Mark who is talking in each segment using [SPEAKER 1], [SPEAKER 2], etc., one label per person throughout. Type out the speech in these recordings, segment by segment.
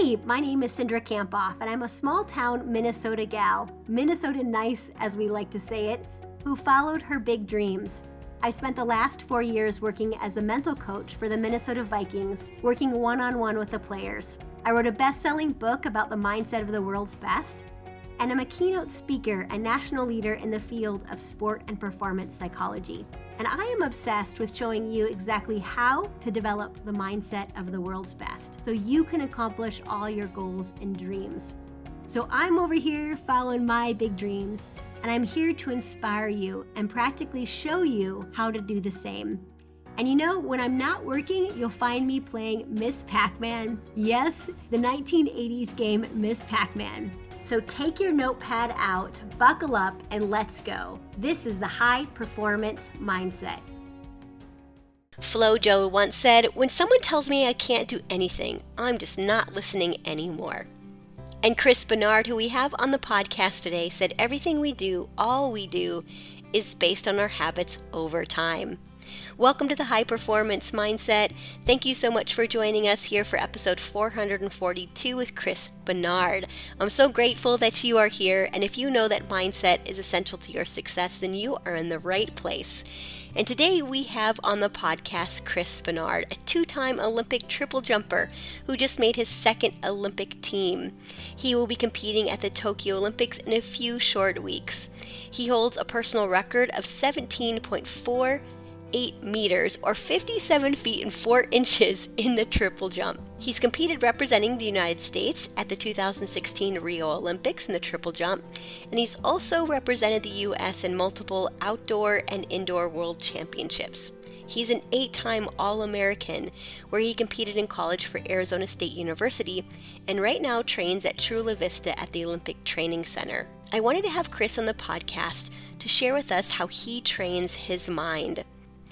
[SPEAKER 1] Hey, my name is Cindra Kamphoff, and I'm a small town Minnesota gal, Minnesota nice as we like to say it, who followed her big dreams. I spent the last four years working as a mental coach for the Minnesota Vikings, working one on one with the players. I wrote a best selling book about the mindset of the world's best, and I'm a keynote speaker and national leader in the field of sport and performance psychology. And I am obsessed with showing you exactly how to develop the mindset of the world's best so you can accomplish all your goals and dreams. So I'm over here following my big dreams, and I'm here to inspire you and practically show you how to do the same. And you know, when I'm not working, you'll find me playing Miss Pac Man. Yes, the 1980s game Miss Pac Man. So take your notepad out, buckle up, and let's go. This is the high performance mindset.
[SPEAKER 2] Flo FloJo once said, When someone tells me I can't do anything, I'm just not listening anymore. And Chris Bernard, who we have on the podcast today, said everything we do, all we do, is based on our habits over time. Welcome to the High Performance Mindset. Thank you so much for joining us here for episode 442 with Chris Bernard. I'm so grateful that you are here, and if you know that mindset is essential to your success, then you are in the right place. And today we have on the podcast Chris Bernard, a two time Olympic triple jumper who just made his second Olympic team. He will be competing at the Tokyo Olympics in a few short weeks. He holds a personal record of 17.4 8 meters or 57 feet and 4 inches in the triple jump. He's competed representing the United States at the 2016 Rio Olympics in the triple jump, and he's also represented the U.S. in multiple outdoor and indoor world championships. He's an eight time All American, where he competed in college for Arizona State University and right now trains at Chula Vista at the Olympic Training Center. I wanted to have Chris on the podcast to share with us how he trains his mind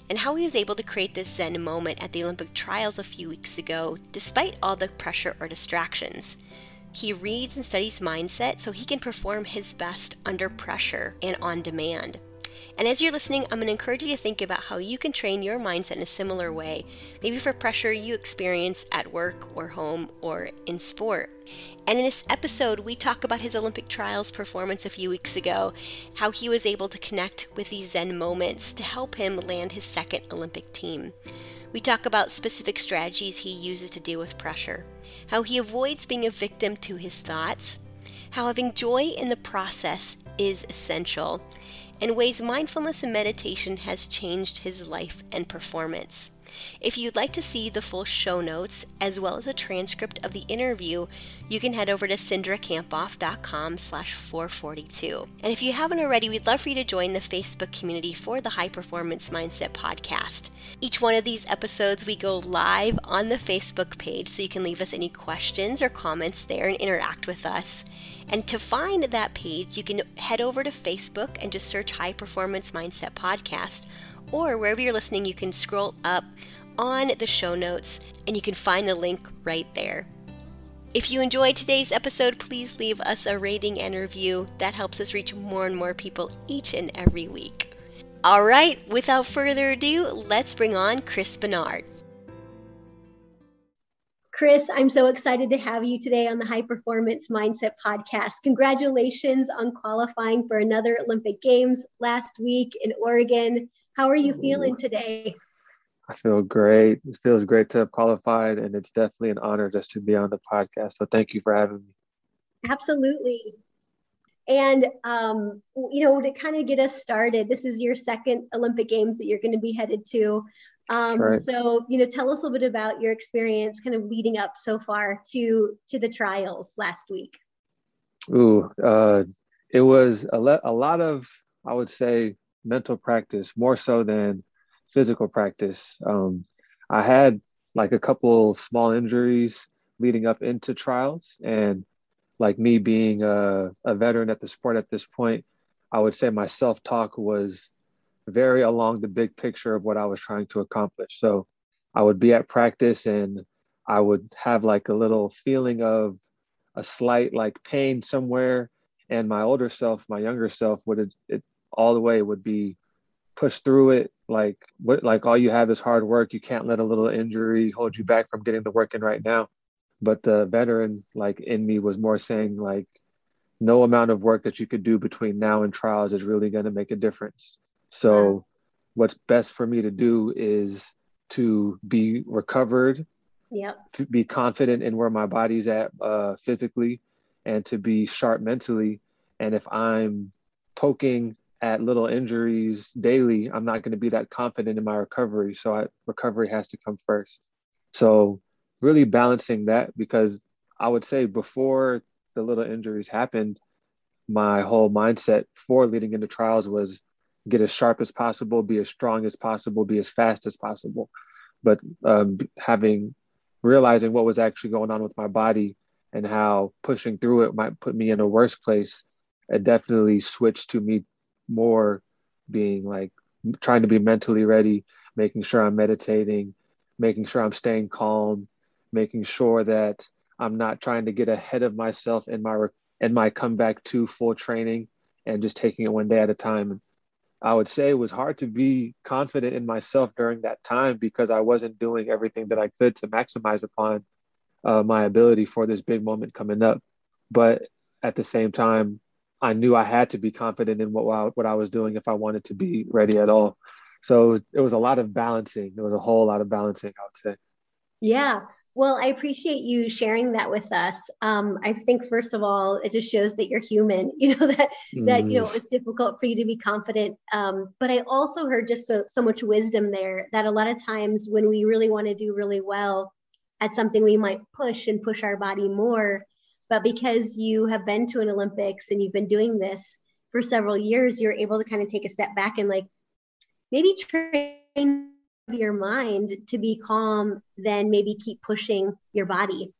[SPEAKER 2] and how he was able to create this Zen moment at the Olympic trials a few weeks ago, despite all the pressure or distractions. He reads and studies mindset so he can perform his best under pressure and on demand. And as you're listening, I'm going to encourage you to think about how you can train your mindset in a similar way, maybe for pressure you experience at work or home or in sport. And in this episode, we talk about his Olympic trials performance a few weeks ago, how he was able to connect with these Zen moments to help him land his second Olympic team. We talk about specific strategies he uses to deal with pressure, how he avoids being a victim to his thoughts, how having joy in the process is essential, and ways mindfulness and meditation has changed his life and performance. If you'd like to see the full show notes as well as a transcript of the interview, you can head over to cindrakamphoff.com slash 442. And if you haven't already, we'd love for you to join the Facebook community for the High Performance Mindset podcast. Each one of these episodes, we go live on the Facebook page, so you can leave us any questions or comments there and interact with us. And to find that page, you can head over to Facebook and just search High Performance Mindset Podcast, or wherever you're listening, you can scroll up on the show notes and you can find the link right there. If you enjoyed today's episode, please leave us a rating and review. That helps us reach more and more people each and every week. All right, without further ado, let's bring on Chris Bernard.
[SPEAKER 1] Chris, I'm so excited to have you today on the High Performance Mindset Podcast. Congratulations on qualifying for another Olympic Games last week in Oregon. How are you feeling today?
[SPEAKER 3] I feel great. It feels great to have qualified, and it's definitely an honor just to be on the podcast. So thank you for having me.
[SPEAKER 1] Absolutely. And, um, you know, to kind of get us started, this is your second Olympic Games that you're going to be headed to. Um, right. So, you know, tell us a little bit about your experience kind of leading up so far to to the trials last week.
[SPEAKER 3] Ooh, uh, it was a, le- a lot of, I would say, mental practice more so than physical practice. Um, I had like a couple small injuries leading up into trials, and like me being a, a veteran at the sport at this point, I would say my self talk was very along the big picture of what I was trying to accomplish. So I would be at practice and I would have like a little feeling of a slight like pain somewhere. And my older self, my younger self would it all the way would be pushed through it. Like what like all you have is hard work. You can't let a little injury hold you back from getting the work in right now. but the veteran like in me was more saying like no amount of work that you could do between now and trials is really going to make a difference so what's best for me to do is to be recovered
[SPEAKER 1] yep.
[SPEAKER 3] to be confident in where my body's at uh, physically and to be sharp mentally. And if i'm poking at little injuries daily i'm not going to be that confident in my recovery. So I, recovery has to come first. So really balancing that because I would say before the little injuries happened, my whole mindset for leading into trials was get as sharp as possible, be as strong as possible, be as fast as possible. But um, having realizing what was actually going on with my body and how pushing through it might put me in a worse place, it definitely switched to me more being like trying to be mentally ready, making sure I'm meditating, making sure I'm staying calm, making sure that I'm not trying to get ahead of myself in my in my comeback to full training and just taking it one day at a time. I would say it was hard to be confident in myself during that time because I wasn't doing everything that I could to maximize upon uh, my ability for this big moment coming up. But at the same time, I knew I had to be confident in what what I was doing if I wanted to be ready at all. So it was, it was a lot of balancing. There was a whole lot of balancing, I would say.
[SPEAKER 1] Yeah. Well, I appreciate you sharing that with us. Um, I think first of all, it just shows that you're human. You know that mm. that you know mm. it's difficult for you to be confident. Um, but I also heard just so, so much wisdom there that a lot of times when we really want to do really well at something, we might push and push our body more. But because you have been to an Olympics and you've been doing this for several years, you're able to kind of take a step back and like maybe train your mind to be calm than maybe keep pushing your body.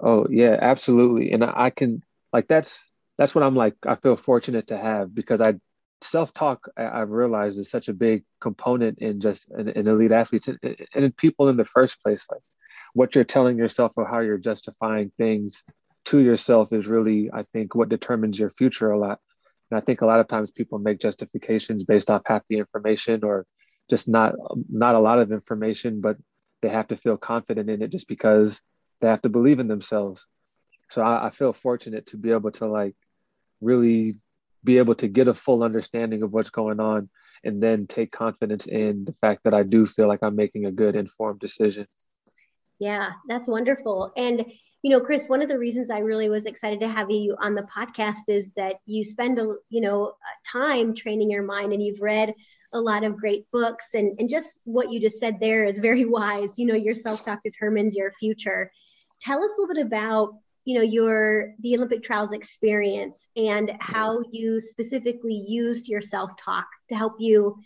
[SPEAKER 3] Oh yeah absolutely. And i can like that's that's what i'm like i feel fortunate to have because i self-talk I, have realized is such a big component in just in, in elite athletes and, and people in the first place. Like what you're telling yourself or how you're justifying things to yourself is really i think what determines your future a lot. And i think a lot of times people make justifications based off half the information or just not not a lot of information, but they have to feel confident in it just because they have to believe in themselves. So I, I feel fortunate to be able to like really be able to get a full understanding of what's going on and then take confidence in the fact that I do feel like I'm making a good informed decision.
[SPEAKER 1] Yeah, that's wonderful. And you know, Chris, one of the reasons I really was excited to have you on the podcast is that you spend a you know time training your mind and you've read a lot of great books. And, and just what you just said there is very wise. You know your self-talk determines your future. Tell us a little bit about you know your the olympic trials experience and how you specifically used your self-talk to help you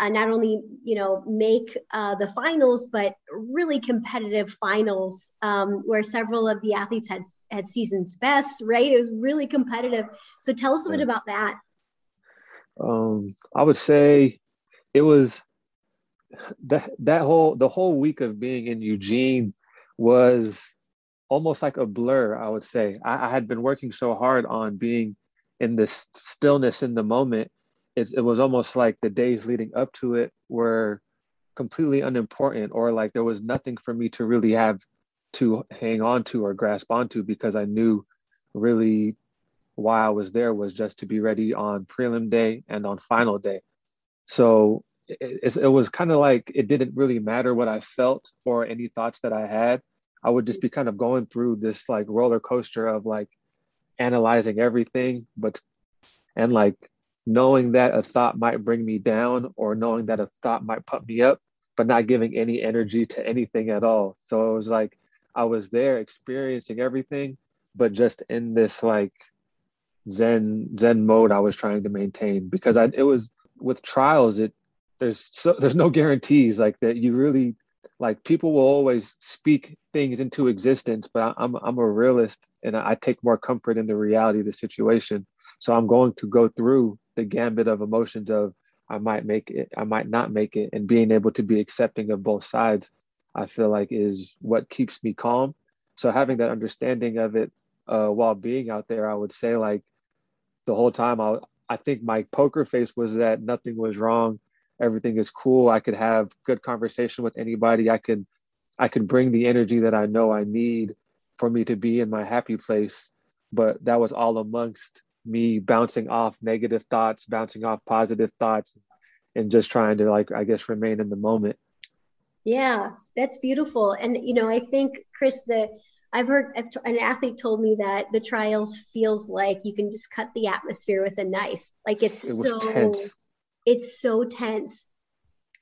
[SPEAKER 1] uh, not only you know make uh, the finals but really competitive finals um, where several of the athletes had had seasons best right? It was really competitive. So tell us a bit about that
[SPEAKER 3] um, I would say it was that that whole the whole week of being in Eugene was almost like a blur. I would say I, I had been working so hard on being in this stillness in the moment. It, it was almost like the days leading up to it were completely unimportant, or like there was nothing for me to really have to hang on to or grasp onto because I knew really why I was there was just to be ready on prelim day and on final day. So it, it was kind of like it didn't really matter what I felt or any thoughts that I had. I would just be kind of going through this like roller coaster of like analyzing everything, but and like knowing that a thought might bring me down or knowing that a thought might put me up, but not giving any energy to anything at all. So it was like I was there experiencing everything, but just in this like zen zen mode I was trying to maintain because I it was with trials it there's so there's no guarantees like that you really like people will always speak things into existence but i'm i'm a realist and i take more comfort in the reality of the situation. So i'm going to go through the gambit of emotions of i might make it i might not make it and being able to be accepting of both sides i feel like is what keeps me calm. So having that understanding of it uh, while being out there i would say like the whole time I, I think my poker face was that nothing was wrong. Everything is cool. I could have good conversation with anybody. I could I could bring the energy that I know I need for me to be in my happy place. But that was all amongst me bouncing off negative thoughts, bouncing off positive thoughts, and just trying to like I guess remain in the moment.
[SPEAKER 1] Yeah, that's beautiful. And you know, I think Chris, the I've heard an athlete told me that the trials feels like you can just cut the atmosphere with a knife. Like it's it so tense. it's so tense.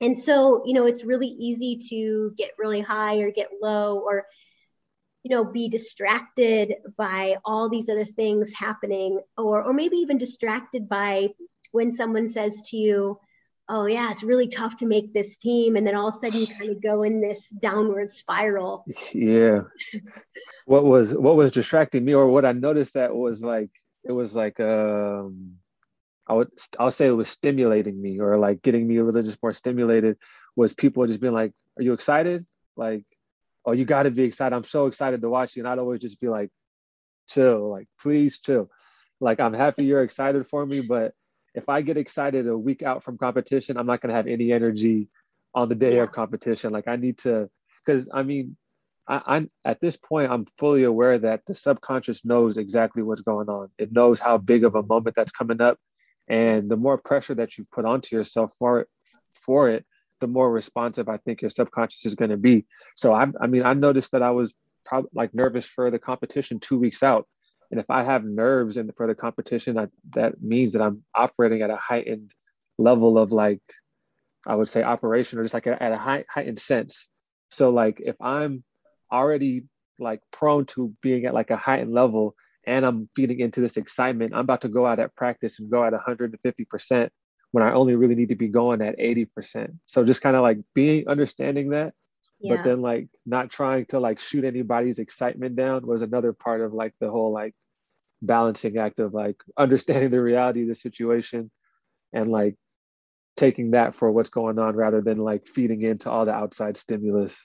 [SPEAKER 1] And so, you know, it's really easy to get really high or get low or you know be distracted by all these other things happening or or maybe even distracted by when someone says to you oh yeah it's really tough to make this team. And then all of a sudden you kind of go in this downward spiral.
[SPEAKER 3] Yeah. What was what was distracting me or what i noticed that was like it was like um i would i'll say it was stimulating me or like getting me a little just more stimulated was people just being like are you excited? Like oh you got to be excited. I'm so excited to watch you. And i'd always just be like chill like please chill. Like i'm happy you're excited for me but if I get excited a week out from competition, I'm not going to have any energy on the day yeah. of competition. Like I need to, because I mean, I, I'm at this point, I'm fully aware that the subconscious knows exactly what's going on. It knows how big of a moment that's coming up, and the more pressure that you put onto yourself for it, for it, the more responsive I think your subconscious is going to be. So I, I mean, I noticed that I was probably like nervous for the competition two weeks out, and if I have nerves in the, for the competition, that that means that I'm operating at a heightened level of like, I would say operation or just like a, at a high, heightened sense. So like if I'm already like prone to being at like a heightened level and I'm feeding into this excitement, I'm about to go out at practice and go at 150% when I only really need to be going at 80%. So just kind of like being understanding that yeah. but then like not trying to like shoot anybody's excitement down was another part of like the whole like balancing act of like understanding the reality of the situation and like taking that for what's going on rather than like feeding into all the outside stimulus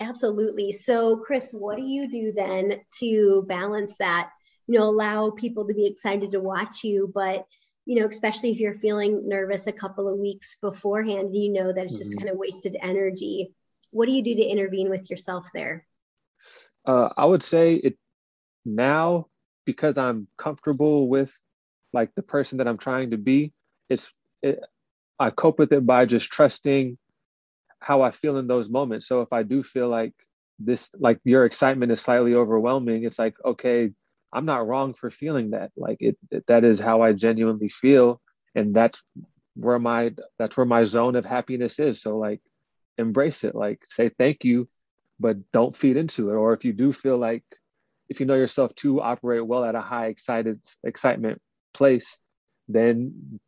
[SPEAKER 1] absolutely so chris what do you do then to balance that you know allow people to be excited to watch you but you know especially if you're feeling nervous a couple of weeks beforehand you know that it's just mm-hmm. kind of wasted energy what do you do to intervene with yourself there?
[SPEAKER 3] Uh, I would say it now because I'm comfortable with like the person that I'm trying to be. It's it, I cope with it by just trusting how I feel in those moments. So if I do feel like this, like your excitement is slightly overwhelming, it's like okay, I'm not wrong for feeling that. Like it, it that is how I genuinely feel, and that's where my that's where my zone of happiness is. So like embrace it like say thank you but don't feed into it. Or if you do feel like if you know yourself to operate well at a high excited excitement place then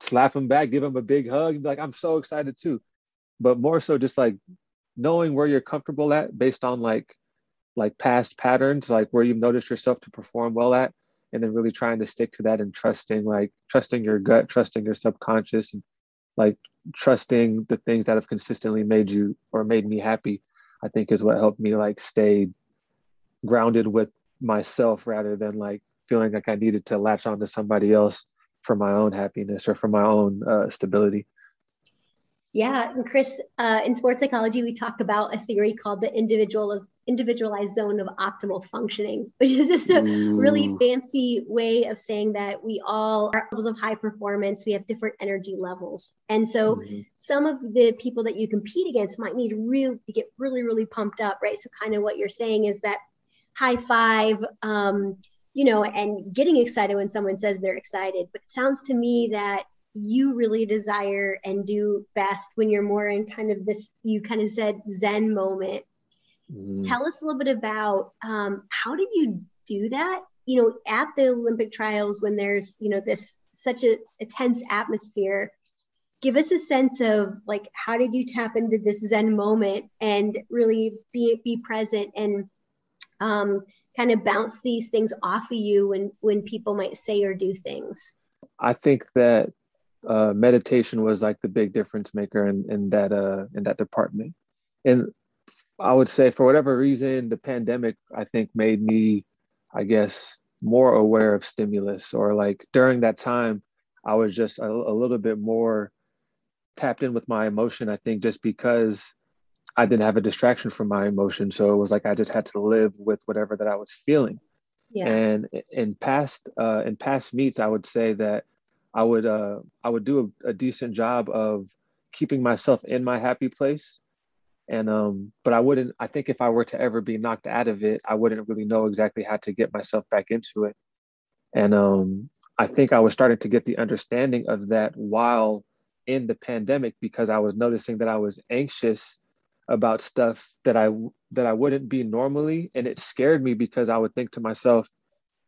[SPEAKER 3] slap them back give them a big hug and be like i'm so excited too. But more so just like knowing where you're comfortable at based on like like past patterns like where you've noticed yourself to perform well at and then really trying to stick to that and trusting like trusting your gut trusting your subconscious and like trusting the things that have consistently made you or made me happy i think is what helped me like stay grounded with myself rather than like feeling like i needed to latch onto somebody else for my own happiness or for my own uh, stability.
[SPEAKER 1] Yeah, and Chris, uh, in sports psychology, we talk about a theory called the individual individualized zone of optimal functioning, which is just a Ooh. really fancy way of saying that we all are levels of high performance. We have different energy levels, and so mm-hmm. some of the people that you compete against might need real to get really, really pumped up, right? So, kind of what you're saying is that high five. Um, you know, and getting excited when someone says they're excited. But it sounds to me that you really desire and do best when you're more in kind of this, you kind of said Zen moment. Mm. Tell us a little bit about um, how did you do that? You know, at the Olympic trials when there's, you know, this such a, a tense atmosphere, give us a sense of like how did you tap into this zen moment and really be be present and um, kind of bounce these things off of you when when people might say or do things
[SPEAKER 3] i think that uh, meditation was like the big difference maker in, in that uh, in that department. And I would say for whatever reason, the pandemic I think made me, I guess, more aware of stimulus. Or like during that time, I was just a, a little bit more tapped in with my emotion. I think just because I didn't have a distraction from my emotion. So it was like I just had to live with whatever that I was feeling. Yeah. And in past uh, in past meets, I would say that I would uh, I would do a, a decent job of keeping myself in my happy place. And um, but I wouldn't. I think if I were to ever be knocked out of it, I wouldn't really know exactly how to get myself back into it. And um, I think I was starting to get the understanding of that while in the pandemic because I was noticing that I was anxious about stuff that I that I wouldn't be normally and it scared me because I would think to myself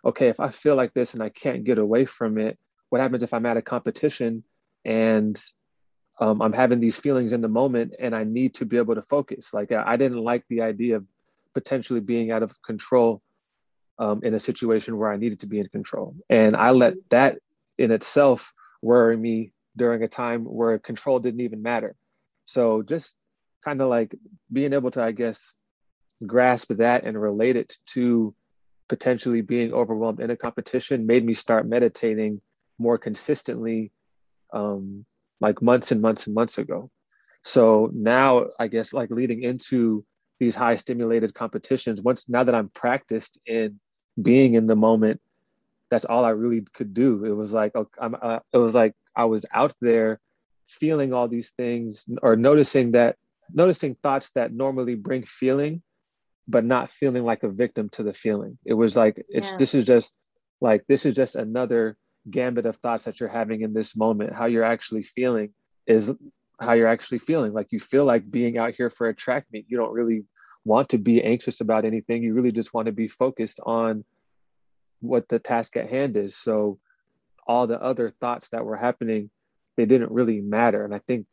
[SPEAKER 3] okay if I feel like this and I can't get away from it what happens if I'm at a competition and um, I'm having these feelings in the moment and I need to be able to focus. Like I, didn't like the idea of potentially being out of control um, in a situation where I needed to be in control. And I let that in itself worry me during a time where control didn't even matter. So just kind of like being able to, I guess, grasp that and relate it to potentially being overwhelmed in a competition made me start meditating more consistently um, like months and months and months ago. So now I guess like leading into these high stimulated competitions, once now that I'm practiced in being in the moment, that's all I really could do. It was like I'm, uh, it was like I was out there feeling all these things or noticing that noticing thoughts that normally bring feeling but not feeling like a victim to the feeling it was like it's yeah. this is just like this is just another gambit of thoughts that you're having in this moment how you're actually feeling is how you're actually feeling. Like you feel like being out here for a track meet you don't really want to be anxious about anything. You really just want to be focused on what the task at hand is. So all the other thoughts that were happening they didn't really matter. And i think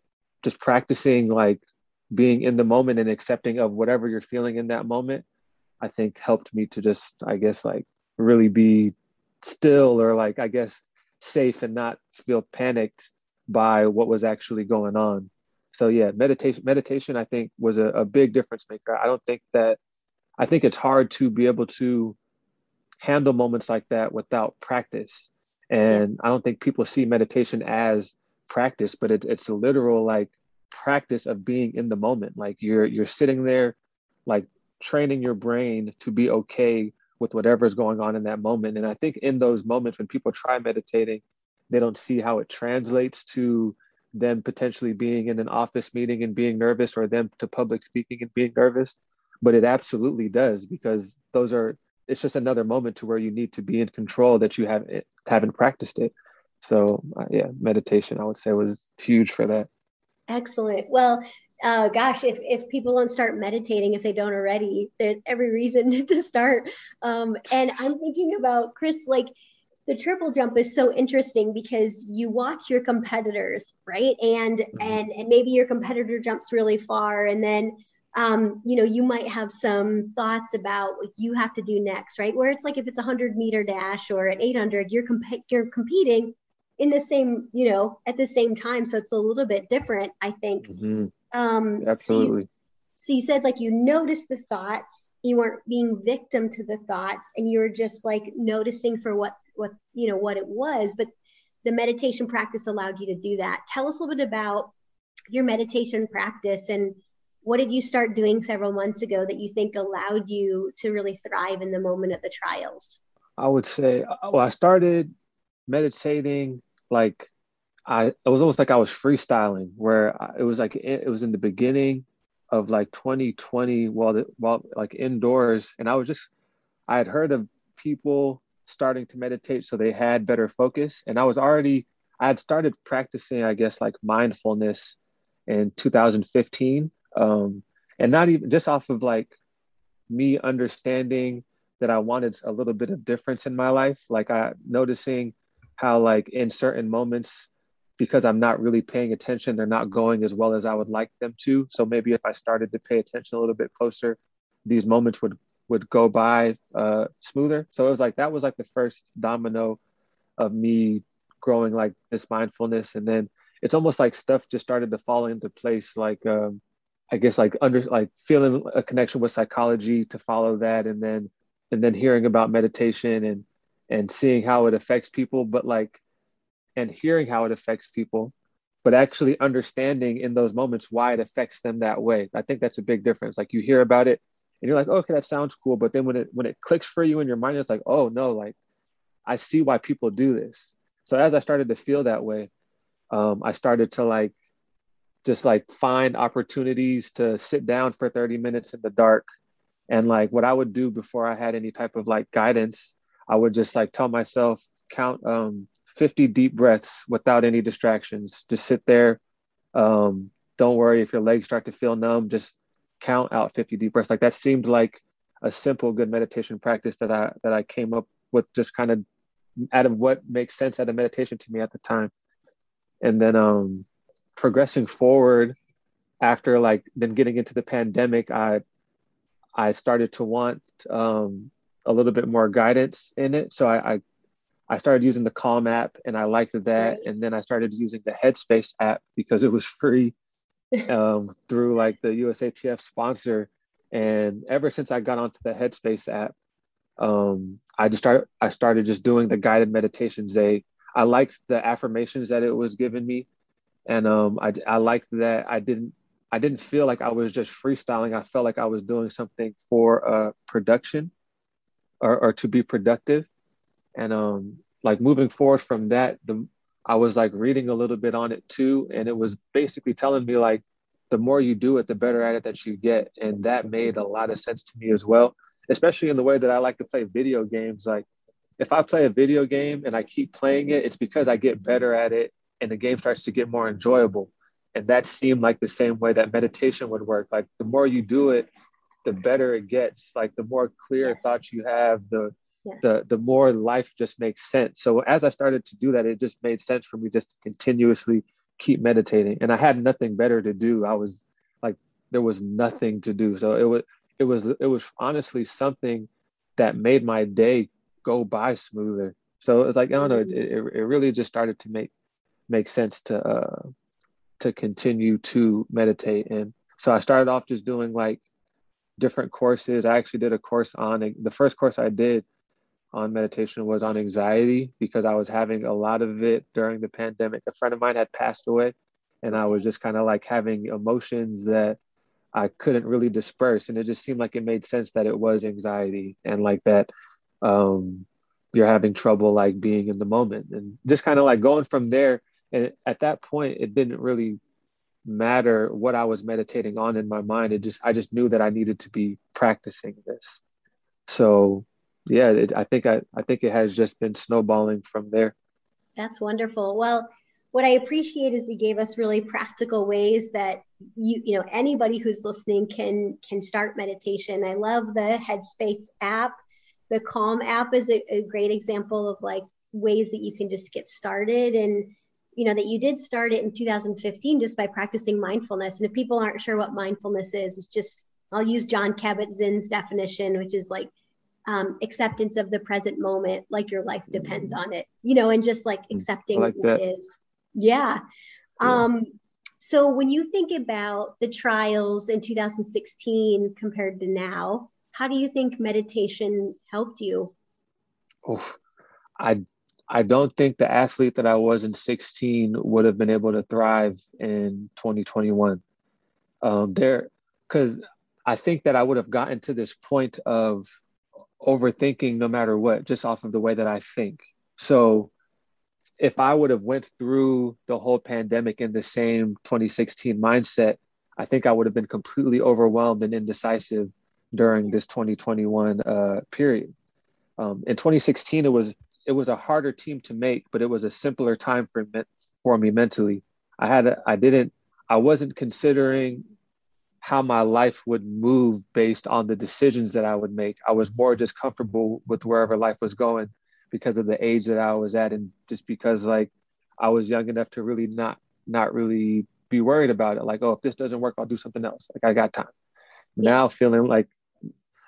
[SPEAKER 3] just practicing like being in the moment and accepting of whatever you're feeling in that moment i think helped me to just i guess like really be still or like i guess safe and not feel panicked by what was actually going on. So yeah meditation meditation i think was a, a big difference maker. I don't think that i think it's hard to be able to handle moments like that without practice. And yeah. i don't think people see meditation as practice but it, it's a literal like practice of being in the moment. Like you're you're sitting there like training your brain to be okay with whatever is going on in that moment. And i think in those moments when people try meditating they don't see how it translates to them potentially being in an office meeting and being nervous or them to public speaking and being nervous. But it absolutely does because those are it's just another moment to where you need to be in control that you haven't haven't practiced it. So uh, yeah meditation i would say was huge for that.
[SPEAKER 1] Excellent. Well, uh, gosh, if, if people don't start meditating, if they don't already, there's every reason to start. Um, and I'm thinking about Chris, like the triple jump is so interesting because you watch your competitors, right? And mm-hmm. and and maybe your competitor jumps really far, and then um, you know you might have some thoughts about what you have to do next, right? Where it's like if it's a hundred meter dash or an 800, you're comp- you're competing in the same, you know, at the same time. So it's a little bit different, I think.
[SPEAKER 3] Mm-hmm. Um, Absolutely.
[SPEAKER 1] So you, so you said like you noticed the thoughts, you weren't being victim to the thoughts, and you were just like noticing for what what you know what it was. But the meditation practice allowed you to do that. Tell us a little bit about your meditation practice and what did you start doing several months ago that you think allowed you to really thrive in the moment of the trials?
[SPEAKER 3] I would say, well, I started meditating like I it was almost like I was freestyling where I, it was like it, it was in the beginning of like 2020 while the, while like indoors. And I was just I had heard of people starting to meditate so they had better focus. And I was already I had started practicing I guess like mindfulness in 2015 um and not even just off of like me understanding that I wanted a little bit of difference in my life. Like I noticing how like in certain moments because I'm not really paying attention, they're not going as well as I would like them to. So maybe if I started to pay attention a little bit closer, these moments would would go by uh, smoother. So it was like that was like the first domino of me growing like this mindfulness, and then it's almost like stuff just started to fall into place. Like um, I guess like under like feeling a connection with psychology to follow that, and then and then hearing about meditation and and seeing how it affects people, but like, and hearing how it affects people, but actually understanding in those moments why it affects them that way. I think that's a big difference. Like you hear about it and you're like, oh, okay, that sounds cool. But then when it when it clicks for you in your mind, it's like, oh no, like I see why people do this. So as I started to feel that way, um, I started to like just like find opportunities to sit down for 30 minutes in the dark. And like what I would do before I had any type of like guidance, I would just like tell myself, count um, 50 deep breaths without any distractions. Just sit there. Um, don't worry if your legs start to feel numb, just count out 50 deep breaths. Like that seemed like a simple, good meditation practice that I that I came up with just kind of out of what makes sense out of meditation to me at the time. And then um progressing forward after like then getting into the pandemic, I I started to want um a little bit more guidance in it. So I, I I started using the Calm app and I liked that. And then I started using the Headspace app because it was free um, through like the USATF sponsor. And ever since I got onto the Headspace app, um, I just started I started just doing the guided meditations. They I liked the affirmations that it was giving me, and um, I I liked that I didn't I didn't feel like I was just freestyling. I felt like I was doing something for a production, or or to be productive, and um like moving forward from that the i was like reading a little bit on it too and it was basically telling me like the more you do it the better at it that you get. And that made a lot of sense to me as well especially in the way that i like to play video games. Like if i play a video game and i keep playing it it's because i get better at it and the game starts to get more enjoyable. And that seemed like the same way that meditation would work. Like the more you do it the better it gets. Like the more clear yes. thoughts you have the the the more life just makes sense. So as I started to do that, it just made sense for me just to continuously keep meditating. And I had nothing better to do. I was like there was nothing to do. So it was it was it was honestly something that made my day go by smoother. So it's like I don't know, it, it, it really just started to make make sense to uh to continue to meditate and so I started off just doing like different courses. I actually did a course on the first course I did on meditation was on anxiety because I was having a lot of it during the pandemic. A friend of mine had passed away, and I was just kind of like having emotions that I couldn't really disperse. And it just seemed like it made sense that it was anxiety and like that um, you're having trouble like being in the moment and just kind of like going from there. And at that point, it didn't really matter what I was meditating on in my mind. It just, I just knew that I needed to be practicing this. So yeah, it, I think I, I think it has just been snowballing from there.
[SPEAKER 1] That's wonderful. Well, what I appreciate is you gave us really practical ways that you you know anybody who's listening can can start meditation. I love the Headspace app. The Calm app is a, a great example of like ways that you can just get started and you know that you did start it in 2015 just by practicing mindfulness. And if people aren't sure what mindfulness is, it's just I'll use Jon Kabat-Zinn's definition, which is like um, acceptance of the present moment, like your life depends on it, you know, and just like accepting like what is. Yeah. yeah. Um, so when you think about the trials in 2016 compared to now, how do you think meditation helped you?
[SPEAKER 3] Oh, I I don't think the athlete that I was in 16 would have been able to thrive in 2021. Um, there, because I think that I would have gotten to this point of overthinking no matter what just off of the way that i think. So if i would have went through the whole pandemic in the same 2016 mindset i think i would have been completely overwhelmed and indecisive during this 2021 uh, period. Um, in 2016 it was it was a harder team to make but it was a simpler time for me, for me mentally. I had a, i didn't i wasn't considering how my life would move based on the decisions that I would make. I was mm-hmm. more just comfortable with wherever life was going because of the age that I was at and just because like I was young enough to really not not really be worried about it. Like, oh, if this doesn't work, I'll do something else. Like I got time. Yeah. Now feeling like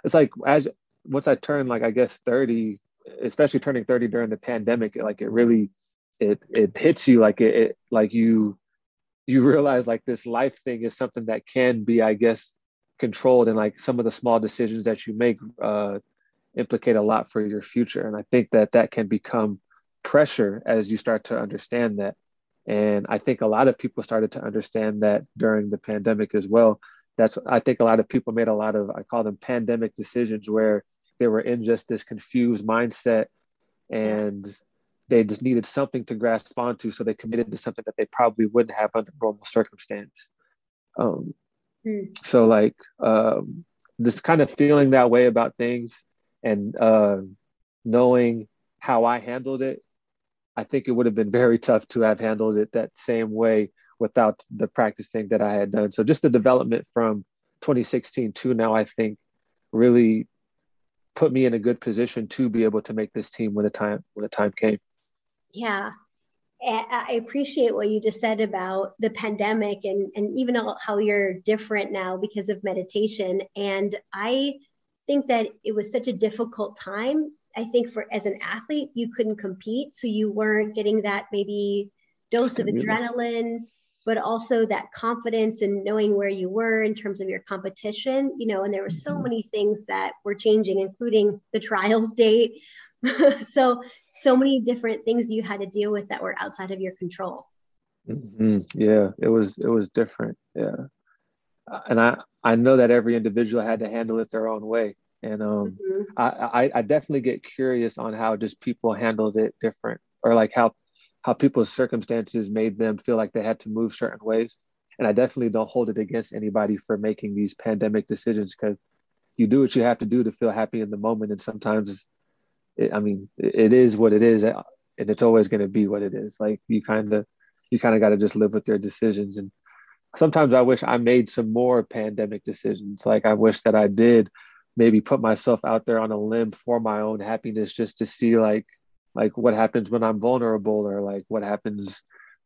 [SPEAKER 3] it's like as once I turned like I guess 30, especially turning 30 during the pandemic, like it really it it hits you like it, it like you you realize like this life thing is something that can be, I guess, controlled and like some of the small decisions that you make uh, implicate a lot for your future. And I think that that can become pressure as you start to understand that. And I think a lot of people started to understand that during the pandemic as well. That's I think a lot of people made a lot of I call them pandemic decisions where they were in just this confused mindset and they just needed something to grasp onto so they committed to something that they probably wouldn't have under normal circumstance um, mm. so like um, just kind of feeling that way about things and uh, knowing how i handled it i think it would have been very tough to have handled it that same way without the practicing that i had done so just the development from 2016 to now i think really put me in a good position to be able to make this team when the time when the time came.
[SPEAKER 1] Yeah. I appreciate what you just said about the pandemic and, and even how you're different now because of meditation. And I think that it was such a difficult time. I think for as an athlete, you couldn't compete. So you weren't getting that maybe dose of adrenaline but also that confidence and knowing where you were in terms of your competition, you know, and there were so mm-hmm. many things that were changing, including the trials date. so, so many different things you had to deal with that were outside of your control.
[SPEAKER 3] Mm-hmm. Yeah, it was, it was different. Yeah. And I, I know that every individual had to handle it their own way. And um, mm-hmm. I, I, I definitely get curious on how just people handled it different or like how how people's circumstances made them feel like they had to move certain ways. And I definitely don't hold it against anybody for making these pandemic decisions because you do what you have to do to feel happy in the moment. And sometimes, it, I mean, it is what it is, and it's always going to be what it is. Like you kind of, you kind of got to just live with your decisions. And sometimes I wish I made some more pandemic decisions. Like I wish that I did maybe put myself out there on a limb for my own happiness just to see like like what happens when i'm vulnerable or like what happens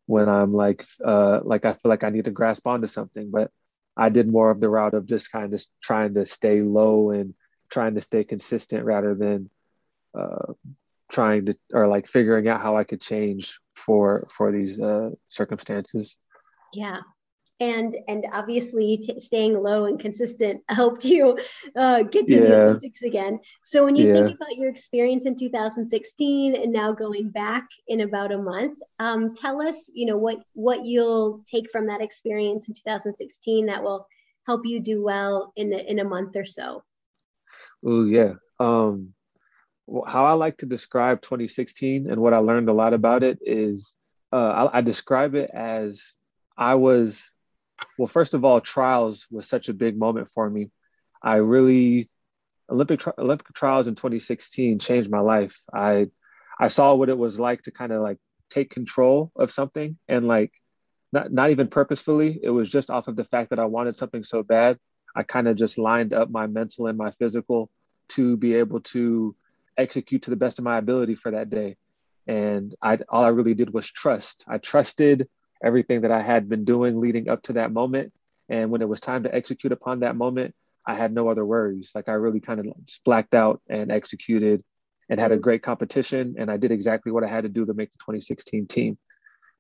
[SPEAKER 3] when i'm like uh like i feel like i need to grasp onto something but i did more of the route of just kind of trying to stay low and trying to stay consistent rather than uh trying to or like figuring out how i could change for for these uh circumstances
[SPEAKER 1] yeah and and obviously t- staying low and consistent helped you uh, get to yeah. the Olympics again. So when you yeah. think about your experience in 2016 and now going back in about a month, um, tell us, you know, what what you'll take from that experience in 2016 that will help you do well in a, in a month or so.
[SPEAKER 3] Oh yeah. Um, how I like to describe 2016 and what I learned a lot about it is uh, I, I describe it as I was well, first of all, trials was such a big moment for me. I really Olympic Olympic trials in 2016 changed my life. I I saw what it was like to kind of like take control of something and like not not even purposefully. It was just off of the fact that I wanted something so bad. I kind of just lined up my mental and my physical to be able to execute to the best of my ability for that day. And I all I really did was trust. I trusted everything that I had been doing leading up to that moment. And when it was time to execute upon that moment, I had no other worries. Like I really kind of just blacked out and executed and had a great competition. And I did exactly what I had to do to make the 2016 team.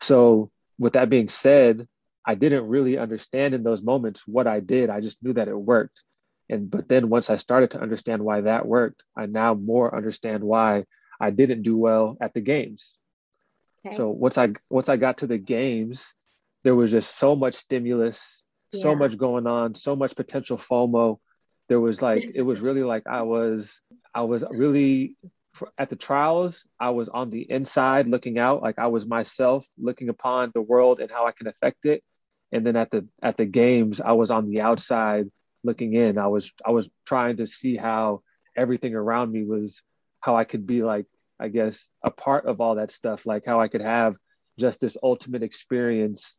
[SPEAKER 3] So, with that being said, I didn't really understand in those moments what I did. I just knew that it worked. And but then once I started to understand why that worked, I now more understand why I didn't do well at the games Okay. So once I once I got to the games, there was just so much stimulus, yeah. so much going on, so much potential FOMO. There was like it was really like I was I was really at the trials, I was on the inside looking out, like I was myself looking upon the world and how I can affect it. And then at the at the games, I was on the outside looking in. I was I was trying to see how everything around me was how I could be like I guess, a part of all that stuff, like how I could have just this ultimate experience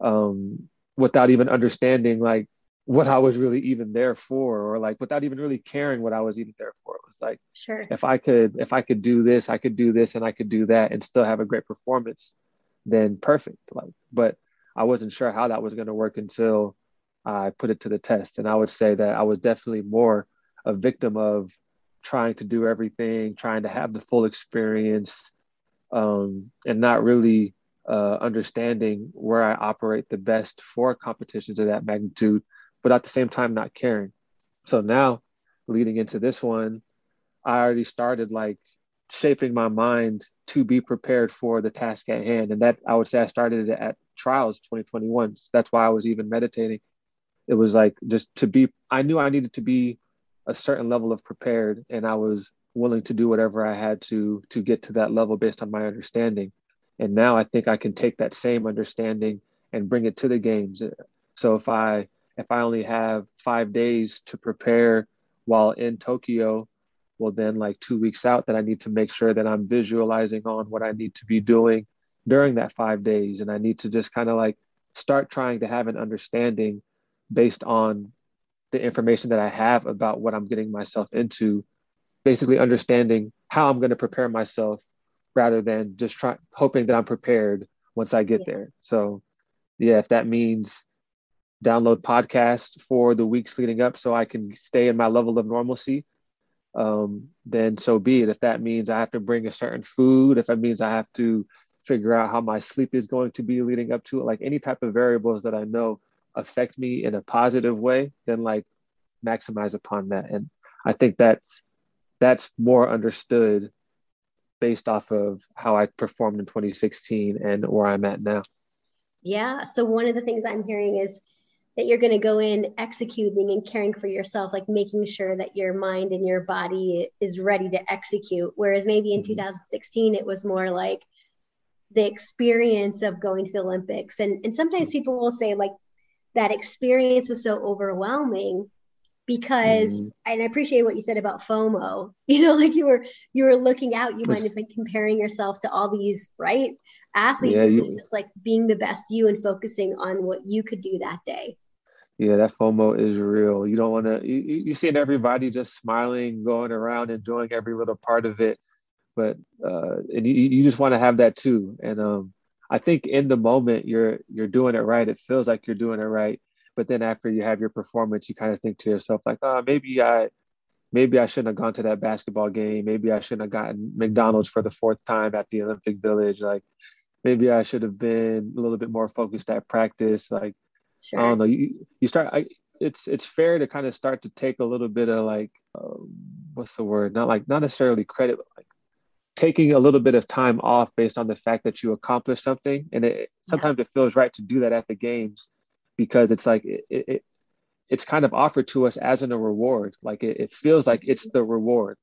[SPEAKER 3] um, without even understanding like what I was really even there for, or like without even really caring what I was even there for. It was like,
[SPEAKER 1] sure,
[SPEAKER 3] if I could, if I could do this, I could do this, and I could do that, and still have a great performance, then perfect. Like, but I wasn't sure how that was going to work until I put it to the test, and I would say that I was definitely more a victim of trying to do everything, trying to have the full experience, um, and not really uh, understanding where I operate the best for competitions of that magnitude, but at the same time, not caring. So now, leading into this one, I already started like shaping my mind to be prepared for the task at hand. And that I would say I started it at trials 2021. So that's why I was even meditating. It was like just to be, I knew I needed to be a certain level of prepared and I was willing to do whatever I had to to get to that level based on my understanding. And now I think I can take that same understanding and bring it to the games. So if I if I only have five days to prepare while in Tokyo, well then like two weeks out that I need to make sure that I'm visualizing on what I need to be doing during that five days. And I need to just kind of like start trying to have an understanding based on the information that I have about what I'm getting myself into, basically understanding how I'm going to prepare myself rather than just try hoping that I'm prepared once I get yeah. there. So yeah, if that means download podcasts for the weeks leading up so I can stay in my level of normalcy, um, then so be it. If that means I have to bring a certain food, if it means I have to figure out how my sleep is going to be leading up to it, like any type of variables that I know affect me in a positive way, then like maximize upon that. And I think that's that's more understood based off of how I performed in 2016 and where I'm at now.
[SPEAKER 1] Yeah. So one of the things I'm hearing is that you're going to go in executing and caring for yourself, like making sure that your mind and your body is ready to execute. Whereas maybe in mm-hmm. 2016, it was more like the experience of going to the Olympics. And, and sometimes people will say, like, that experience was so overwhelming because mm. and I appreciate what you said about FOMO. You know, like you were you were looking out, you might have been comparing yourself to all these right athletes, yeah, you, just like being the best you and focusing on what you could do that day.
[SPEAKER 3] Yeah, that FOMO is real. You don't want to. You, you see everybody just smiling, going around, enjoying every little part of it, but uh, and you, you just want to have that too. And um, I think in the moment you're you're doing it right. It feels like you're doing it right. But then after you have your performance, you kind of think to yourself like, oh, maybe I maybe I shouldn't have gone to that basketball game. Maybe I shouldn't have gotten McDonald's for the fourth time at the Olympic Village. Like maybe I should have been a little bit more focused at practice. Like sure. I don't know. You you start. I, it's it's fair to kind of start to take a little bit of like um, what's the word? Not like not necessarily credit, but like taking a little bit of time off based on the fact that you accomplished something. And it, sometimes yeah. it feels right to do that at the games because it's like it, it it's kind of offered to us as in a reward. Like it, it feels like it's the reward.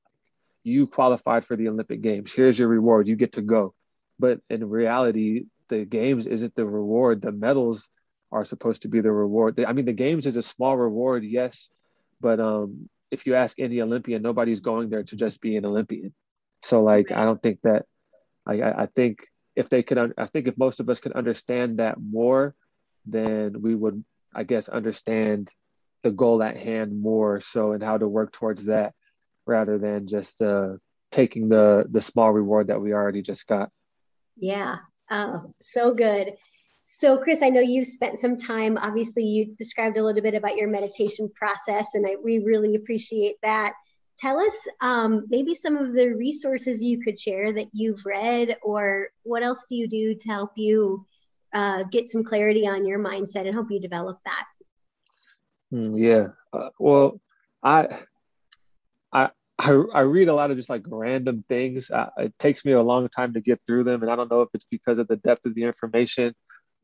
[SPEAKER 3] You qualified for the Olympic Games. Here's your reward. You get to go. But in reality, the games isn't the reward. The medals are supposed to be the reward. I mean, the games is a small reward, yes, but um, if you ask any Olympian, nobody's going there to just be an Olympian. So like, I don't think that. I, I think if they could, I think if most of us could understand that more, then we would, I guess, understand the goal at hand more so and how to work towards that rather than just uh, taking the the small reward that we already just got.
[SPEAKER 1] Yeah, oh, so good. So, Chris, I know you've spent some time. Obviously, you described a little bit about your meditation process, and I, we really appreciate that. Tell us um, maybe some of the resources you could share that you've read, or what else do you do to help you uh, get some clarity on your mindset and help you develop that.
[SPEAKER 3] Mm, yeah. Uh, well, I, I, I, I read a lot of just like random things. Uh, it takes me a long time to get through them, and I don't know if it's because of the depth of the information,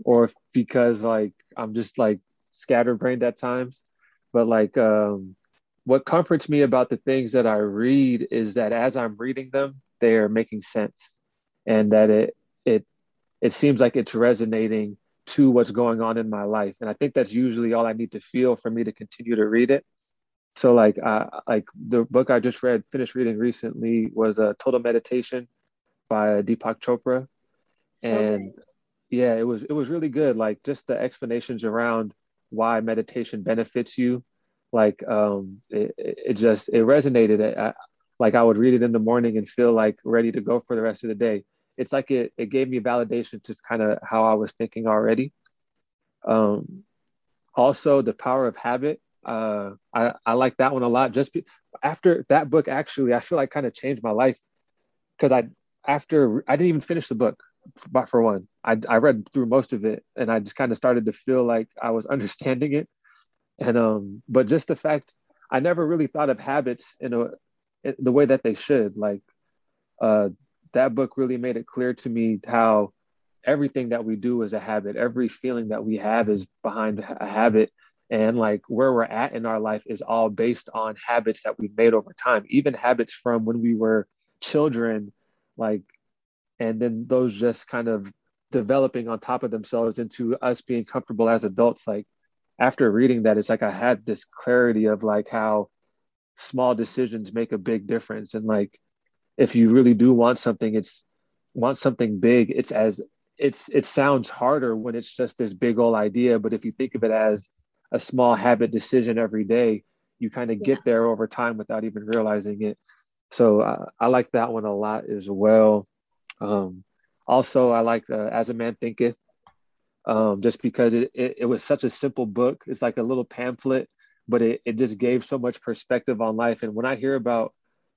[SPEAKER 3] or because like I'm just like scatterbrained at times. But like, um, what comforts me about the things that I read is that as I'm reading them, they are making sense, and that it it it seems like it's resonating to what's going on in my life. And i think that's usually all i need to feel for me to continue to read it. So like uh, like the book i just read finished reading recently was a uh, total meditation by deepak chopra. So and good. yeah it was it was really good. Like just the explanations around why meditation benefits you like um it, it just it resonated I, like i would read it in the morning and feel like ready to go for the rest of the day it's like it, it gave me validation to kind of how I was thinking already. Um, also, the power of habit. Uh, I, I like that one a lot. Just be, after that book, actually, I feel like kind of changed my life because I after I didn't even finish the book, but for one, I, I read through most of it and I just kind of started to feel like I was understanding it. And um, but just the fact I never really thought of habits in a in the way that they should. Like uh, that book really made it clear to me how everything that we do is a habit. Every feeling that we have is behind a habit. And like where we're at in our life is all based on habits that we've made over time, even habits from when we were children, like, and then those just kind of developing on top of themselves into us being comfortable as adults. Like after reading that, it's like I had this clarity of like how small decisions make a big difference. And like if you really do want something, it's want something big, it's as it's it sounds harder when it's just this big old idea. But if you think of it as a small habit decision every day, you kind of yeah. get there over time without even realizing it. So uh, I like that one a lot as well. Um, also, I like uh, As a Man Thinketh, um, just because it, it, it, was such a simple book. It's like a little pamphlet, but it, it just gave so much perspective on life. And when I hear about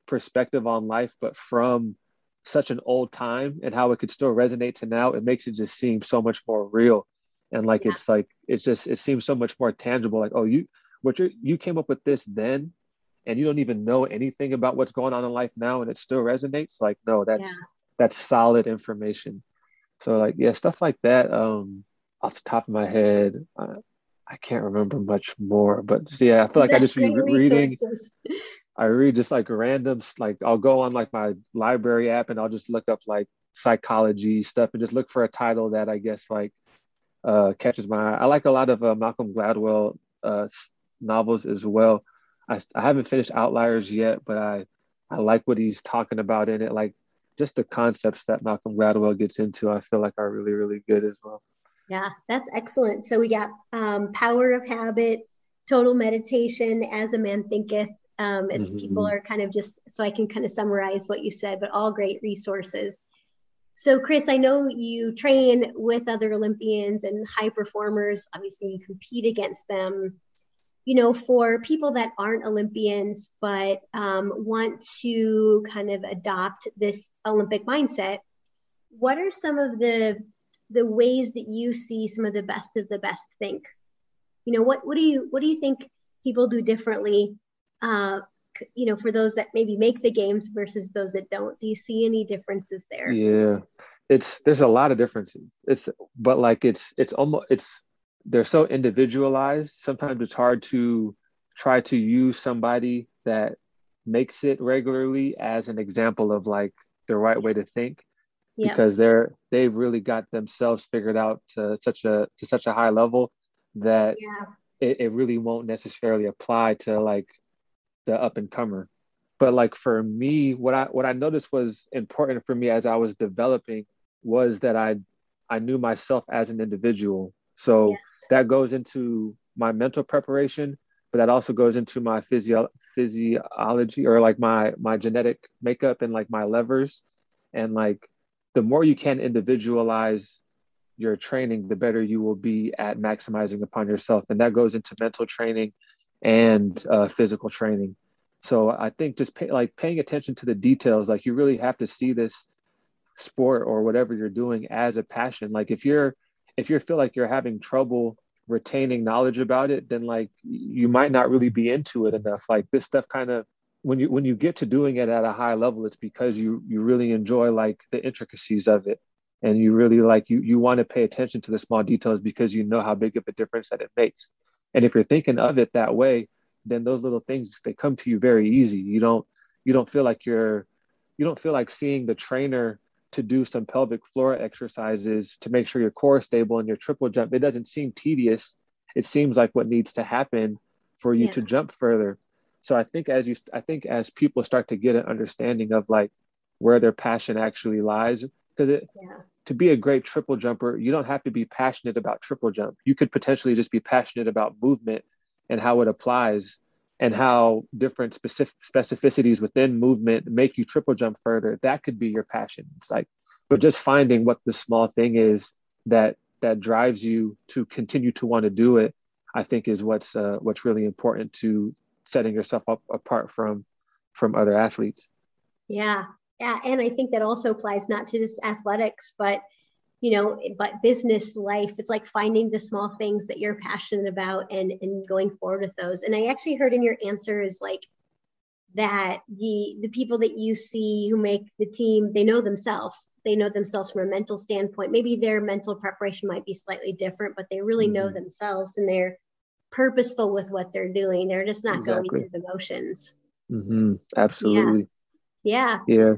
[SPEAKER 3] perspective on life, but from such an old time and how it could still resonate to now, it makes it just seem so much more real. And like yeah. it's like it's just it seems so much more tangible. Like, oh, you what you you came up with this then and you don't even know anything about what's going on in life now and it still resonates. Like, no, that's yeah that's solid information. So like yeah, stuff like that. Um, off the top of my head, uh, I can't remember much more. But yeah, I feel like I just read reading. I read just like random, like I'll go on like my library app and I'll just look up like psychology stuff and just look for a title that I guess like uh, catches my eye. I like a lot of uh, Malcolm Gladwell uh, novels as well. I, I haven't finished Outliers yet, but I I like what he's talking about in it. Like just the concepts that Malcolm Gladwell gets into, I feel like are really, really good as well.
[SPEAKER 1] Yeah, that's excellent. So we got um, Power of Habit, Total Meditation, As a Man Thinketh, um, as mm-hmm. people are kind of just, so I can kind of summarize what you said, but all great resources. So, Chris, I know you train with other Olympians and high performers. Obviously, you compete against them you know, for people that aren't Olympians but um, want to kind of adopt this Olympic mindset, what are some of the the ways that you see some of the best of the best think? You know, what what do you what do you think people do differently? Uh, you know, for those that maybe make the games versus those that don't. Do you see any differences there?
[SPEAKER 3] Yeah, it's there's a lot of differences. It's but like it's it's almost it's they're so individualized. Sometimes it's hard to try to use somebody that makes it regularly as an example of like the right way to think yeah. because they're they've really got themselves figured out to such a to such a high level that yeah. it, it really won't necessarily apply to like the up and comer but like for me what i what i noticed was important for me as i was developing was that i i knew myself as an individual so yes. that goes into my mental preparation, but that also goes into my physio- physiology or like my my genetic makeup and like my levers. And like the more you can individualize your training, the better you will be at maximizing upon yourself. And that goes into mental training and uh, physical training. So I think just pay, like paying attention to the details, like you really have to see this sport or whatever you're doing as a passion. Like if you're if you feel like you're having trouble retaining knowledge about it, then like you might not really be into it enough. Like this stuff kind of when you when you get to doing it at a high level, it's because you you really enjoy like the intricacies of it. And you really like you you want to pay attention to the small details because you know how big of a difference that it makes. And if you're thinking of it that way, then those little things they come to you very easy. You don't you don't feel like you're you don't feel like seeing the trainer to do some pelvic floor exercises to make sure your core is stable and your triple jump. It doesn't seem tedious. It seems like what needs to happen for you yeah. to jump further. So I think as you, I think as people start to get an understanding of like where their passion actually lies, because it, yeah. to be a great triple jumper, you don't have to be passionate about triple jump. You could potentially just be passionate about movement and how it applies and how different specific specificities within movement make you triple jump further that could be your passion it's like but just finding what the small thing is that that drives you to continue to want to do it i think is what's uh, what's really important to setting yourself up apart from from other athletes.
[SPEAKER 1] Yeah. Yeah. And i think that also applies not to just athletics but you know but business life. It's like finding the small things that you're passionate about and and going forward with those. And i actually heard in your answer is like that the the people that you see who make the team they know themselves. They know themselves from a mental standpoint. Maybe their mental preparation might be slightly different but they really mm-hmm. know themselves and they're purposeful with what they're doing they're just not exactly. going through the motions
[SPEAKER 3] mm-hmm. absolutely
[SPEAKER 1] yeah
[SPEAKER 3] yeah, yeah.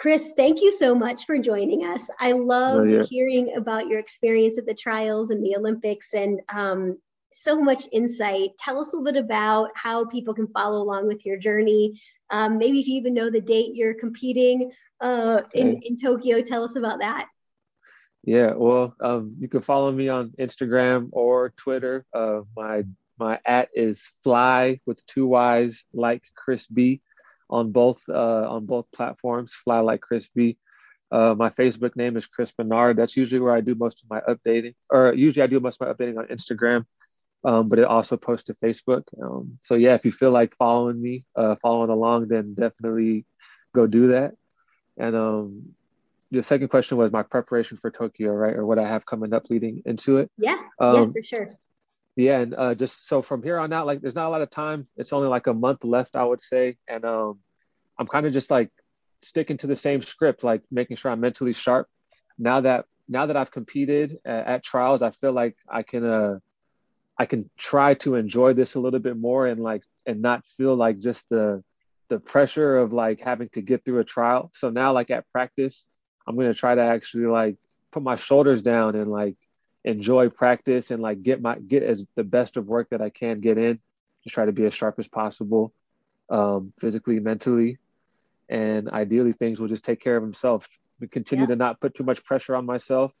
[SPEAKER 1] Chris, thank you so much for joining us. I loved oh, yeah. hearing about your experience at the trials and the Olympics and um, so much insight. Tell us a little bit about how people can follow along with your journey. Um, maybe if you even know the date you're competing uh, okay. in, in Tokyo, tell us about that.
[SPEAKER 3] Yeah, well, um, you can follow me on Instagram or Twitter. Uh, my my at is fly with two y's like Chris B on both uh, on both platforms. Fly like Chris B. Uh, my Facebook name is Chris Benard. That's usually where I do most of my updating, or usually I do most of my updating on Instagram, um, but it also posts to Facebook. Um, so yeah, if you feel like following me, uh, following along, then definitely go do that. And um, the second question was my preparation for Tokyo, right, or what I have coming up leading into it.
[SPEAKER 1] Yeah, yeah, um, for sure.
[SPEAKER 3] Yeah, and uh, just so from here on out, like there's not a lot of time. It's only like a month left, I would say, and um, I'm kind of just like sticking to the same script, like making sure I'm mentally sharp. Now that now that I've competed at, at trials, I feel like I can uh, I can try to enjoy this a little bit more and like and not feel like just the the pressure of like having to get through a trial. So now like at practice, I'm gonna try to actually like put my shoulders down and like enjoy practice and like get my get as the best of work that I can get in. Just try to be as sharp as possible, um, physically, mentally, and ideally things will just take care of themselves. We continue yeah. to not put too much pressure on myself.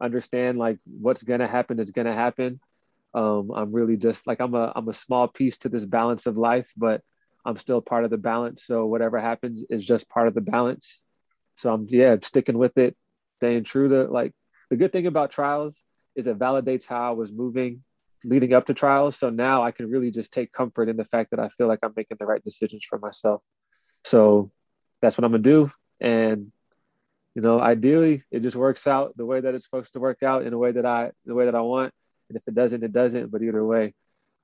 [SPEAKER 3] Understand like what's gonna happen is gonna happen. Um, I'm really just like I'm a I'm a small piece to this balance of life, but I'm still part of the balance. So whatever happens is just part of the balance. So I'm yeah sticking with it, staying true to like the good thing about trials is it validates how I was moving leading up to trials. So now I can really just take comfort in the fact that I feel like I'm making the right decisions for myself. So that's what I'm gonna do. And you know, ideally it just works out the way that it's supposed to work out in a way that I the way that I want. And if it doesn't, it doesn't. But either way,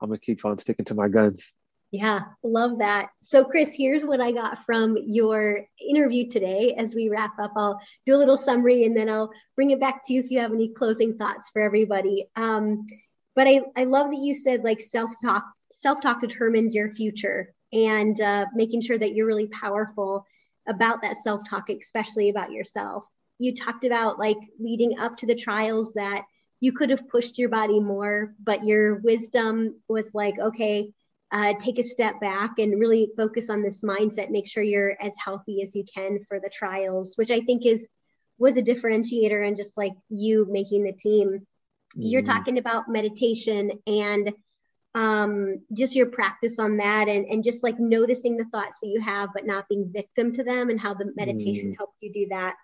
[SPEAKER 3] I'm gonna keep on sticking to my guns.
[SPEAKER 1] Yeah, love that. So, Chris, here's what I got from your interview today. As we wrap up, I'll do a little summary and then I'll bring it back to you if you have any closing thoughts for everybody. Um, but I, I love that you said like self talk, self talk determines your future and uh, making sure that you're really powerful about that self talk, especially about yourself. You talked about like leading up to the trials that you could have pushed your body more, but your wisdom was like, okay, uh, take a step back and really focus on this mindset make sure you're as healthy as you can for the trials which i think is was a differentiator and just like you making the team mm-hmm. you're talking about meditation and um, just your practice on that and, and just like noticing the thoughts that you have but not being victim to them and how the meditation mm. helped you do that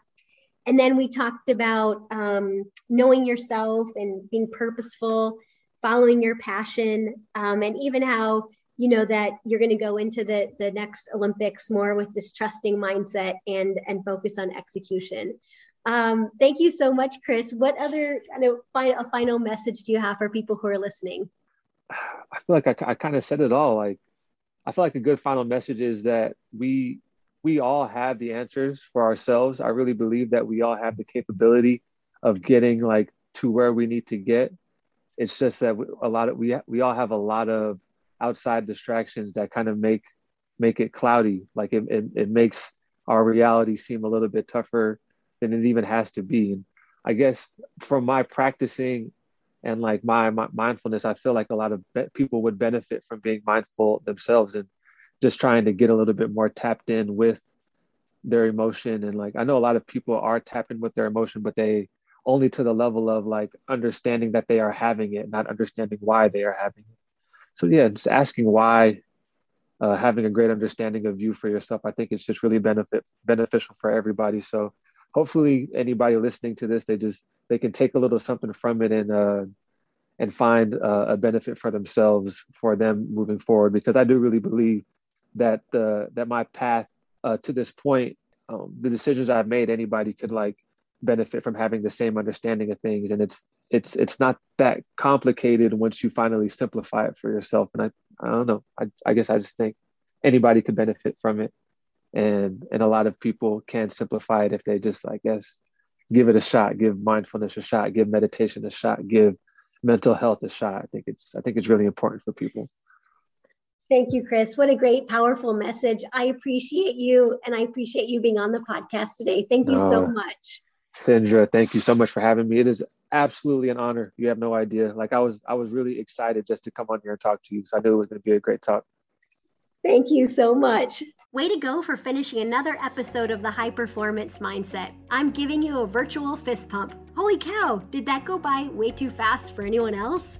[SPEAKER 1] and then we talked about um, knowing yourself and being purposeful following your passion um, and even how you know that you're going to go into the the next olympics more with this trusting mindset and and focus on execution. Um, thank you so much chris. What other kind of final, a final message do you have for people who are listening?
[SPEAKER 3] I feel like i, I kind of said it all. Like i feel like a good final message is that we we all have the answers for ourselves. I really believe that we all have the capability of getting like to where we need to get it's just that a lot of we we all have a lot of outside distractions that kind of make make it cloudy. Like it, it, it makes our reality seem a little bit tougher than it even has to be. And I guess from my practicing and like my, my mindfulness, I feel like a lot of be- people would benefit from being mindful themselves and just trying to get a little bit more tapped in with their emotion. And like I know a lot of people are tapping with their emotion, but they only to the level of like understanding that they are having it, not understanding why they are having it. So yeah, just asking why, uh, having a great understanding of you for yourself, I think it's just really benefit beneficial for everybody. So hopefully anybody listening to this, they just they can take a little something from it and uh, and find uh, a benefit for themselves for them moving forward. Because I do really believe that the that my path uh, to this point, um, the decisions I've made, anybody could like benefit from having the same understanding of things and it's it's it's not that complicated once you finally simplify it for yourself and i i don't know i, I guess i just think anybody could benefit from it. And and a lot of people can simplify it if they just I guess give it a shot, give mindfulness a shot, give meditation a shot, give mental health a shot. I think it's I think it's really important for people.
[SPEAKER 1] Thank you, Chris. What a great, powerful message. I appreciate you and I appreciate you being on the podcast today. Thank you so much.
[SPEAKER 3] Cindra, thank you so much for having me. It is absolutely an honor. You have no idea. Like I was I was really excited just to come on here and talk to you. So I knew it was going to be a great talk.
[SPEAKER 1] Thank you so much. Way to go for finishing another episode of the High Performance Mindset. I'm giving you a virtual fist pump. Holy cow, did that go by way too fast for anyone else?